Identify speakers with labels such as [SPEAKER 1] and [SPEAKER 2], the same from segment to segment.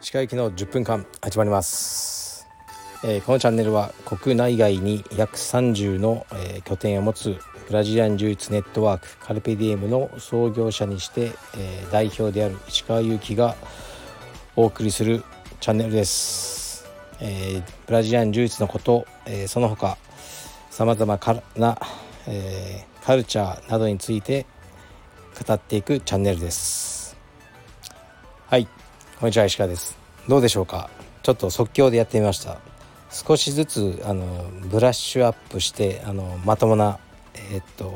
[SPEAKER 1] 歯科行きの10分間始まります、えー、このチャンネルは国内外に約30の、えー、拠点を持つブラジリアン柔術ネットワーク。カルペディエムの創業者にして、えー、代表である石川祐希がお送りするチャンネルです、えブラジリアン柔術のこと、えその他さまざまな、えカルチャーなどについて語っていくチャンネルです。はい。こんにちは石川です。どうでしょうか？ちょっと即興でやってみました。少しずつあのブラッシュアップしてあのまともなえー、っと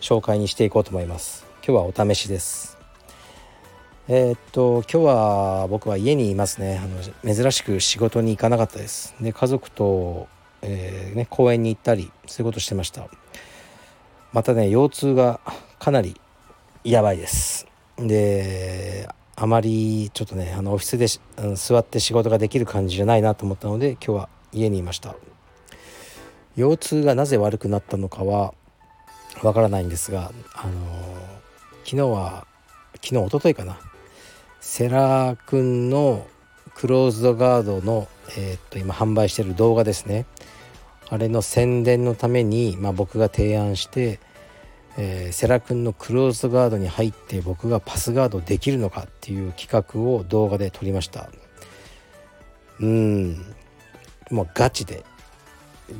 [SPEAKER 1] 紹介にしていこうと思います。今日はお試しです。えー、っと今日は僕は家にいますね。あの珍しく仕事に行かなかったです。で家族と、えー、ね、公園に行ったりそういうことしてました。またね腰痛がかなりやばいです。であまりちょっとねあのオフィスで座って仕事ができる感じじゃないなと思ったので今日は家にいました。腰痛がなぜ悪くなったのかはわからないんですがあの昨日は昨日一昨日かな。セラー君のクローズドガードの、えー、っと今販売してる動画ですね。あれの宣伝のために、まあ、僕が提案してえー、セラ君のクローズガードに入って僕がパスガードできるのかっていう企画を動画で撮りました。うん。もうガチで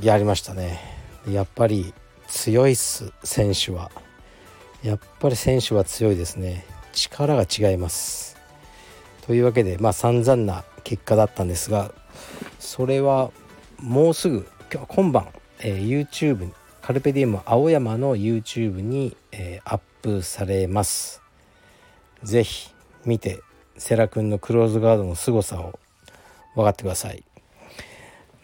[SPEAKER 1] やりましたね。やっぱり強いっす選手は。やっぱり選手は強いですね。力が違います。というわけでまあ散々な結果だったんですがそれはもうすぐ今日今晩、えー、YouTube カルペディウム青山の YouTube に、えー、アップされます。是非見てセラ君のクローズガードの凄さを分かってください。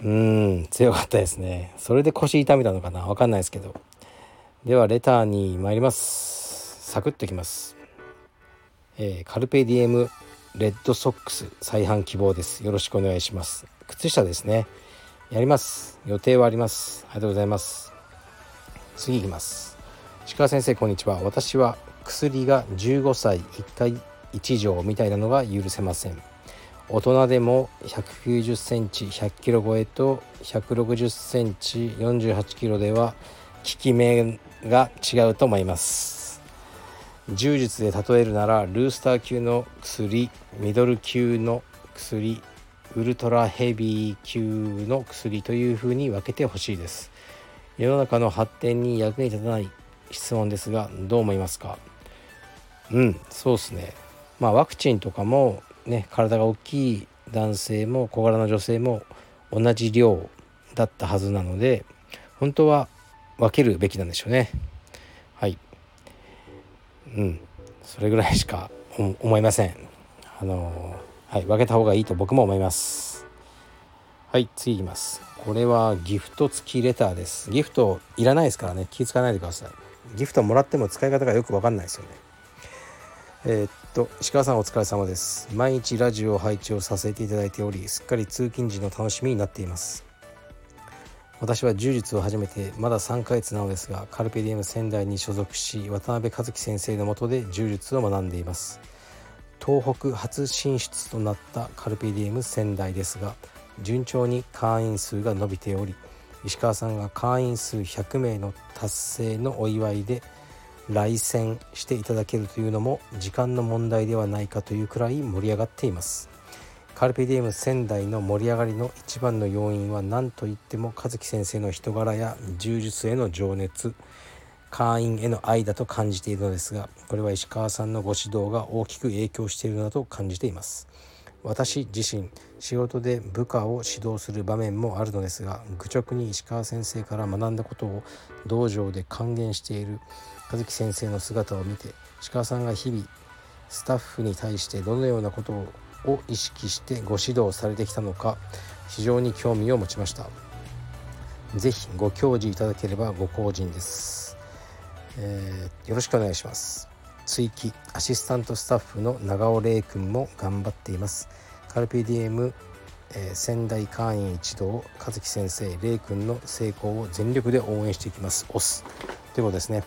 [SPEAKER 1] うん強かったですね。それで腰痛めたのかな？分かんないですけど。ではレターに参ります。サクッときます、えー、カルペディエムレッドソックス再販希望です。よろしくお願いします。靴下ですね。やります。予定はあります。ありがとうございます。次いきます。石川先生こんにちは。私は薬が15歳1回1錠みたいなのが許せません。大人でも190センチ100キロ超えと160センチ48キロでは効き目が違うと思います。柔術で例えるならルースター級の薬ミドル級の薬ウルトラヘビー級の薬というふうに分けてほしいです。世の中の発展に役に立たない質問ですがどう思いますか？うんそうっすね。まあワクチンとかもね体が大きい男性も小柄な女性も同じ量だったはずなので本当は分けるべきなんでしょうね。はい。うんそれぐらいしか思いません。あのはい分けた方がいいと僕も思います。はい次いきます。これはギフト付きレターです。ギフトいらないですからね。気付かないでください。ギフトもらっても使い方がよく分かんないですよね。えー、っと石川さんお疲れ様です。毎日ラジオ配置をさせていただいておりすっかり通勤時の楽しみになっています。私は柔術を始めてまだ3ヶ月なのですがカルペディエム仙台に所属し渡辺和樹先生のもとで柔術を学んでいます。東北初進出となったカルペディエム仙台ですが順調に会員数が伸びており石川さんが会員数100名の達成のお祝いで来選していただけるというのも時間の問題ではないかというくらい盛り上がっています。カルペディエム仙台の盛り上がりの一番の要因は何といっても和樹先生の人柄や柔術への情熱。会員への愛だと感じているのですがこれは石川さんのご指導が大きく影響しているなと感じています。私自身仕事で部下を指導する場面もあるのですが愚直に石川先生から学んだことを道場で還元している和樹先生の姿を見て石川さんが日々スタッフに対してどのようなことを意識してご指導されてきたのか非常に興味を持ちました。是非ご教示いただければご好人です、えー、よろしくお願いします。追記アシスタントスタッフの長尾玲君も頑張っています。カルピディエム、えー、仙台会員一同和樹先生玲君の成功を全力で応援していきます。オスということですね。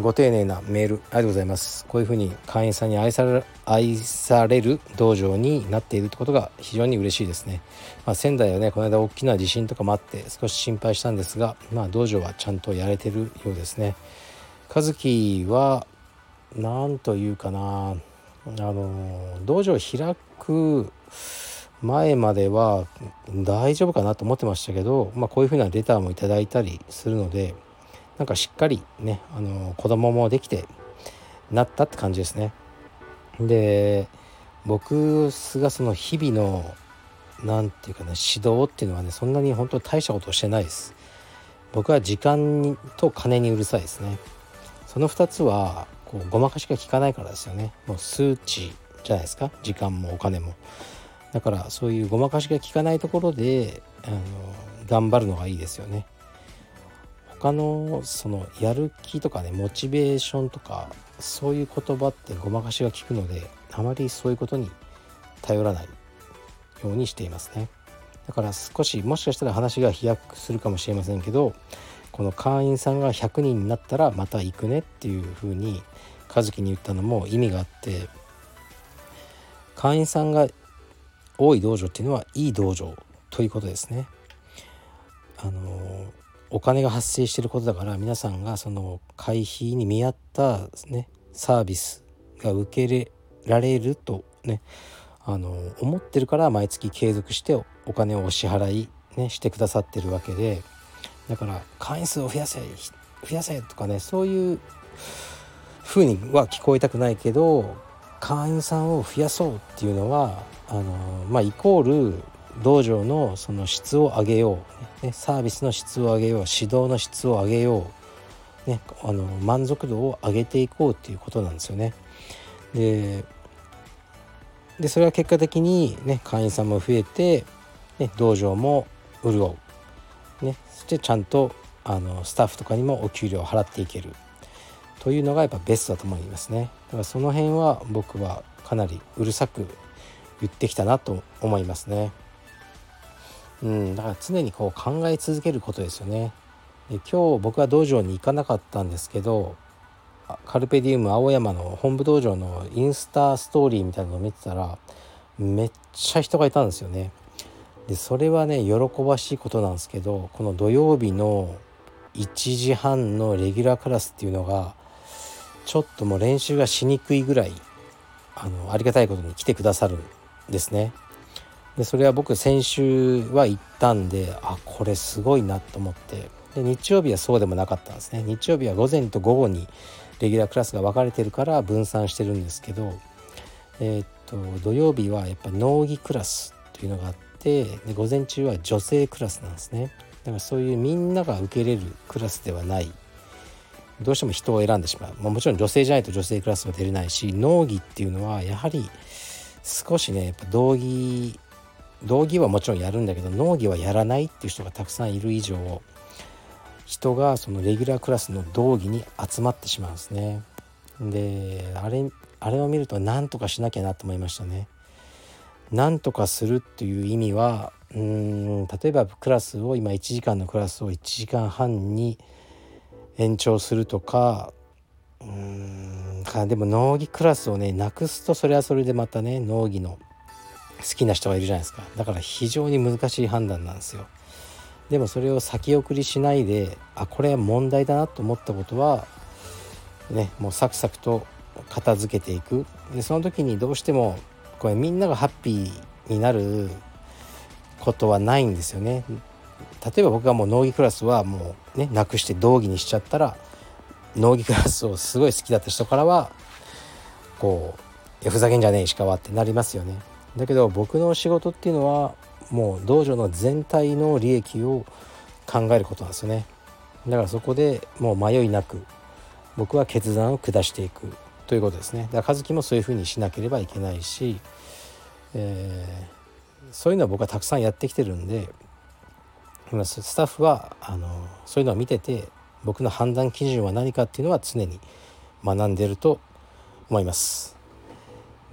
[SPEAKER 1] ご丁寧なメールありがとうございます。こういうふうに会員さんに愛され愛される道場になっているってことが非常に嬉しいですね、まあ、仙台はねこの間大きな地震とかもあって少し心配したんですが、まあ、道場はちゃんとやれてるようですね。和樹は何というかなあの道場開く前までは大丈夫かなと思ってましたけど、まあ、こういうふうなレターもいただいたりするのでなんかしっかりねあの子供もできてなったって感じですね。で僕がその日々の何て言うかね指導っていうのはねそんなに本当に大したことをしてないです。僕は時間と金にうるさいですね。その2つはこうごまかしが効かないからですよね。もう数値じゃないですか時間もお金も。だからそういうごまかしが効かないところであの頑張るのがいいですよね。他のそのやる気とかねモチベーションとかそういう言葉ってごまかしが効くのであまりそういうことに頼らないようにしていますねだから少しもしかしたら話が飛躍するかもしれませんけどこの会員さんが100人になったらまた行くねっていうふうに和樹に言ったのも意味があって会員さんが多い道場っていうのはいい道場ということですね。あのお金が発生してることだから皆さんがその会費に見合った、ね、サービスが受けられるとねあの思ってるから毎月継続してお金をお支払い、ね、してくださってるわけでだから会員数を増やせ増やせとかねそういう風には聞こえたくないけど会員さんを増やそうっていうのはあのまあイコール道場のその質を上げよう、ね、サービスの質を上げよう指導の質を上げよう、ね、あの満足度を上げていこうっていうことなんですよね。ででそれは結果的に、ね、会員さんも増えて、ね、道場も潤う、ね、そしてちゃんとあのスタッフとかにもお給料を払っていけるというのがやっぱベストだと思いますねだからその辺は僕はかなりうるさく言ってきたなと思いますね。うん、だから常にこう考え続けることですよね。で今日僕は道場に行かなかったんですけどカルペディウム青山の本部道場のインスタストーリーみたいなのを見てたらめっちゃ人がいたんですよね。でそれはね喜ばしいことなんですけどこの土曜日の1時半のレギュラークラスっていうのがちょっともう練習がしにくいぐらいあのありがたいことに来てくださるんですね。でそれは僕先週は行ったんであこれすごいなと思ってで日曜日はそうでもなかったんですね日曜日は午前と午後にレギュラークラスが分かれてるから分散してるんですけどえー、っと土曜日はやっぱ農技クラスというのがあってで午前中は女性クラスなんですねだからそういうみんなが受けれるクラスではないどうしても人を選んでしまう、まあ、もちろん女性じゃないと女性クラスは出れないし農技っていうのはやはり少しねやっぱ道義道義はもちろんやるんだけど農技はやらないっていう人がたくさんいる以上人がそのレギュラークラスの道義に集まってしまうんですね。であれあれを見ると何とかしなきゃなと思いましたね。何とかするっていう意味はうん例えばクラスを今1時間のクラスを1時間半に延長するとかうんかでも農技クラスをねなくすとそれはそれでまたね農技の好きな人がいるじゃないですか。だから非常に難しい判断なんですよ。でもそれを先送りしないであこれは問題だなと思ったことはねもうサクサクと片付けていく。でその時にどうしてもこれみんながハッピーになることはないんですよね例えば僕がもう農技クラスはもうねなくして道義にしちゃったら農技クラスをすごい好きだった人からはこう「ふざけんじゃねえ石川」ってなりますよね。だけど僕の仕事っていうのはもう道場の全体の利益を考えることなんですよね。だからそこでもう迷いなく僕は決断を下していくということですね。だから和樹もそういうふうにしなければいけないし、えー、そういうのは僕はたくさんやってきてるんで今スタッフはあのそういうのを見てて僕の判断基準は何かっていうのは常に学んでると思います。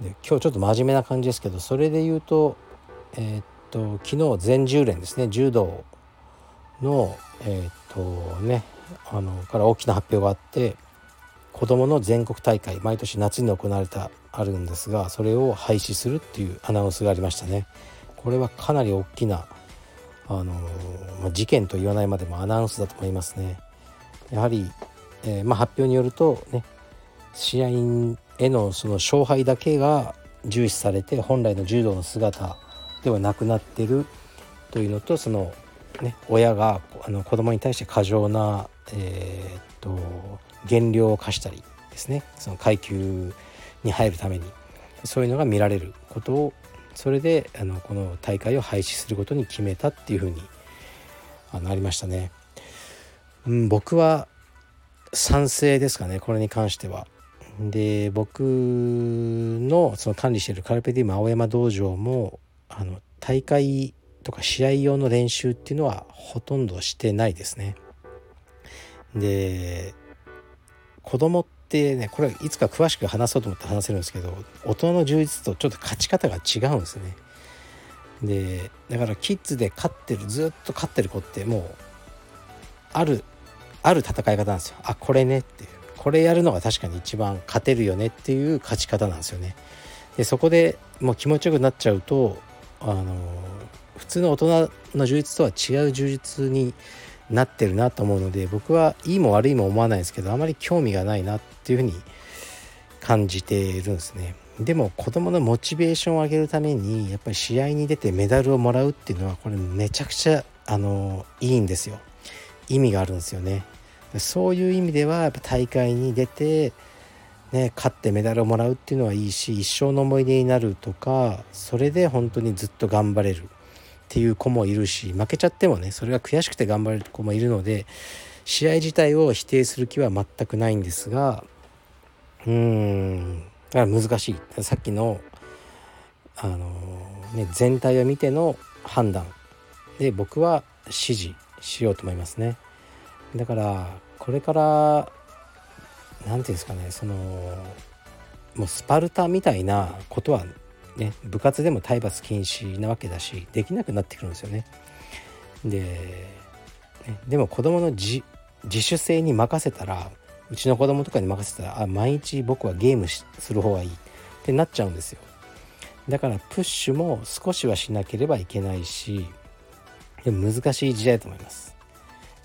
[SPEAKER 1] で今日ちょっと真面目な感じですけどそれで言うとえー、っと昨日全10連ですね柔道のえー、っとねあのから大きな発表があって子どもの全国大会毎年夏に行われたあるんですがそれを廃止するっていうアナウンスがありましたね。これはかなり大きなあのまあ、事件と言わないまでもアナウンスだと思いますね。やはり、えー、まあ、発表によるとね試合へのその勝敗だけが重視されて本来の柔道の姿ではなくなってるというのとその、ね、親があの子供に対して過剰な、えー、っと減量を課したりですねその階級に入るためにそういうのが見られることをそれであのこの大会を廃止することに決めたっていうふうにありましたね。うん、僕は賛成ですかねこれに関しては。で僕のその管理しているカルペディウム青山道場もあの大会とか試合用の練習っていうのはほとんどしてないですね。で子供ってねこれいつか詳しく話そうと思って話せるんですけど大人の充実とちょっと勝ち方が違うんですね。でだからキッズで勝ってるずっと勝ってる子ってもうあるある戦い方なんですよ。あこれねっていうこれやるのが確かに一番勝てるよねっていう勝ち方なんですよね。でそこでもう気持ちよくなっちゃうとあの普通の大人の充実とは違う充実になってるなと思うので僕はいいも悪いも思わないですけどあまり興味がないなっていうふうに感じているんですね。でも子供のモチベーションを上げるためにやっぱり試合に出てメダルをもらうっていうのはこれめちゃくちゃあのいいんですよ。意味があるんですよね。そういう意味ではやっぱ大会に出て、ね、勝ってメダルをもらうっていうのはいいし一生の思い出になるとかそれで本当にずっと頑張れるっていう子もいるし負けちゃってもねそれが悔しくて頑張れる子もいるので試合自体を否定する気は全くないんですがうーんだから難しいさっきのあの、ね、全体を見ての判断で僕は支持しようと思いますね。だからこれから何て言うんですかねそのもうスパルタみたいなことはね部活でも体罰禁止なわけだしできなくなってくるんですよね。でねでも子どもの自主性に任せたらうちの子供とかに任せたらあ毎日僕はゲームする方がいいってなっちゃうんですよ。だからプッシュも少しはしなければいけないしでも難しい時代だと思います。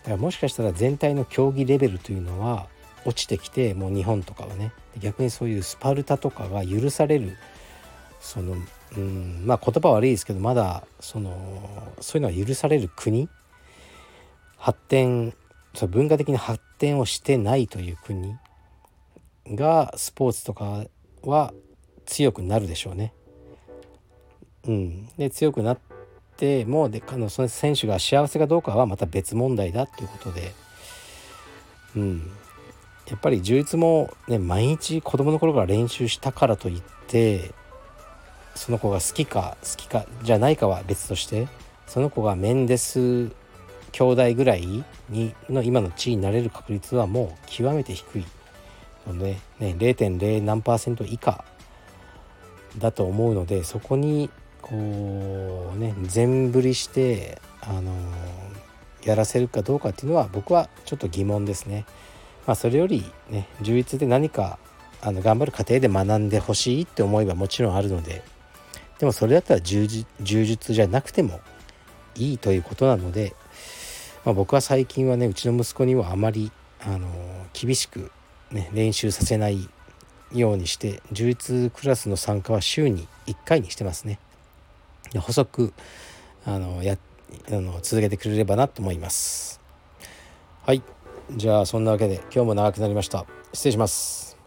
[SPEAKER 1] だからもしかしたら全体の競技レベルというのは落ちてきてもう日本とかはね逆にそういうスパルタとかが許されるそのうんまあ言葉悪いですけどまだそのそういうのは許される国？発展そ文化的に発展をしてないという国？がスポーツとかは強くなるでしょうね。うん、で強くなってもであのその選手が幸せかどうかはまた別問題だということで、うん、やっぱり充実も、ね、毎日子供の頃から練習したからといってその子が好きか好きかじゃないかは別としてその子がメンデス兄弟ぐらいにの今の地位になれる確率はもう極めて低いので、ね、0.0何パーセント以下だと思うのでそこにこうね全振りしてあのやらせるかどうかっていうのは僕はちょっと疑問ですね。まあ、それよりね充実で何かあの頑張る過程で学んでほしいって思いはもちろんあるのででもそれだったら充実じゃなくてもいいということなので、まあ、僕は最近はねうちの息子にはあまりあの厳しく、ね、練習させないようにして充実クラスの参加は週に1回にしてますね。細くあのやあの続けてくれればなと思います。はい。じゃあそんなわけで今日も長くなりました。失礼します。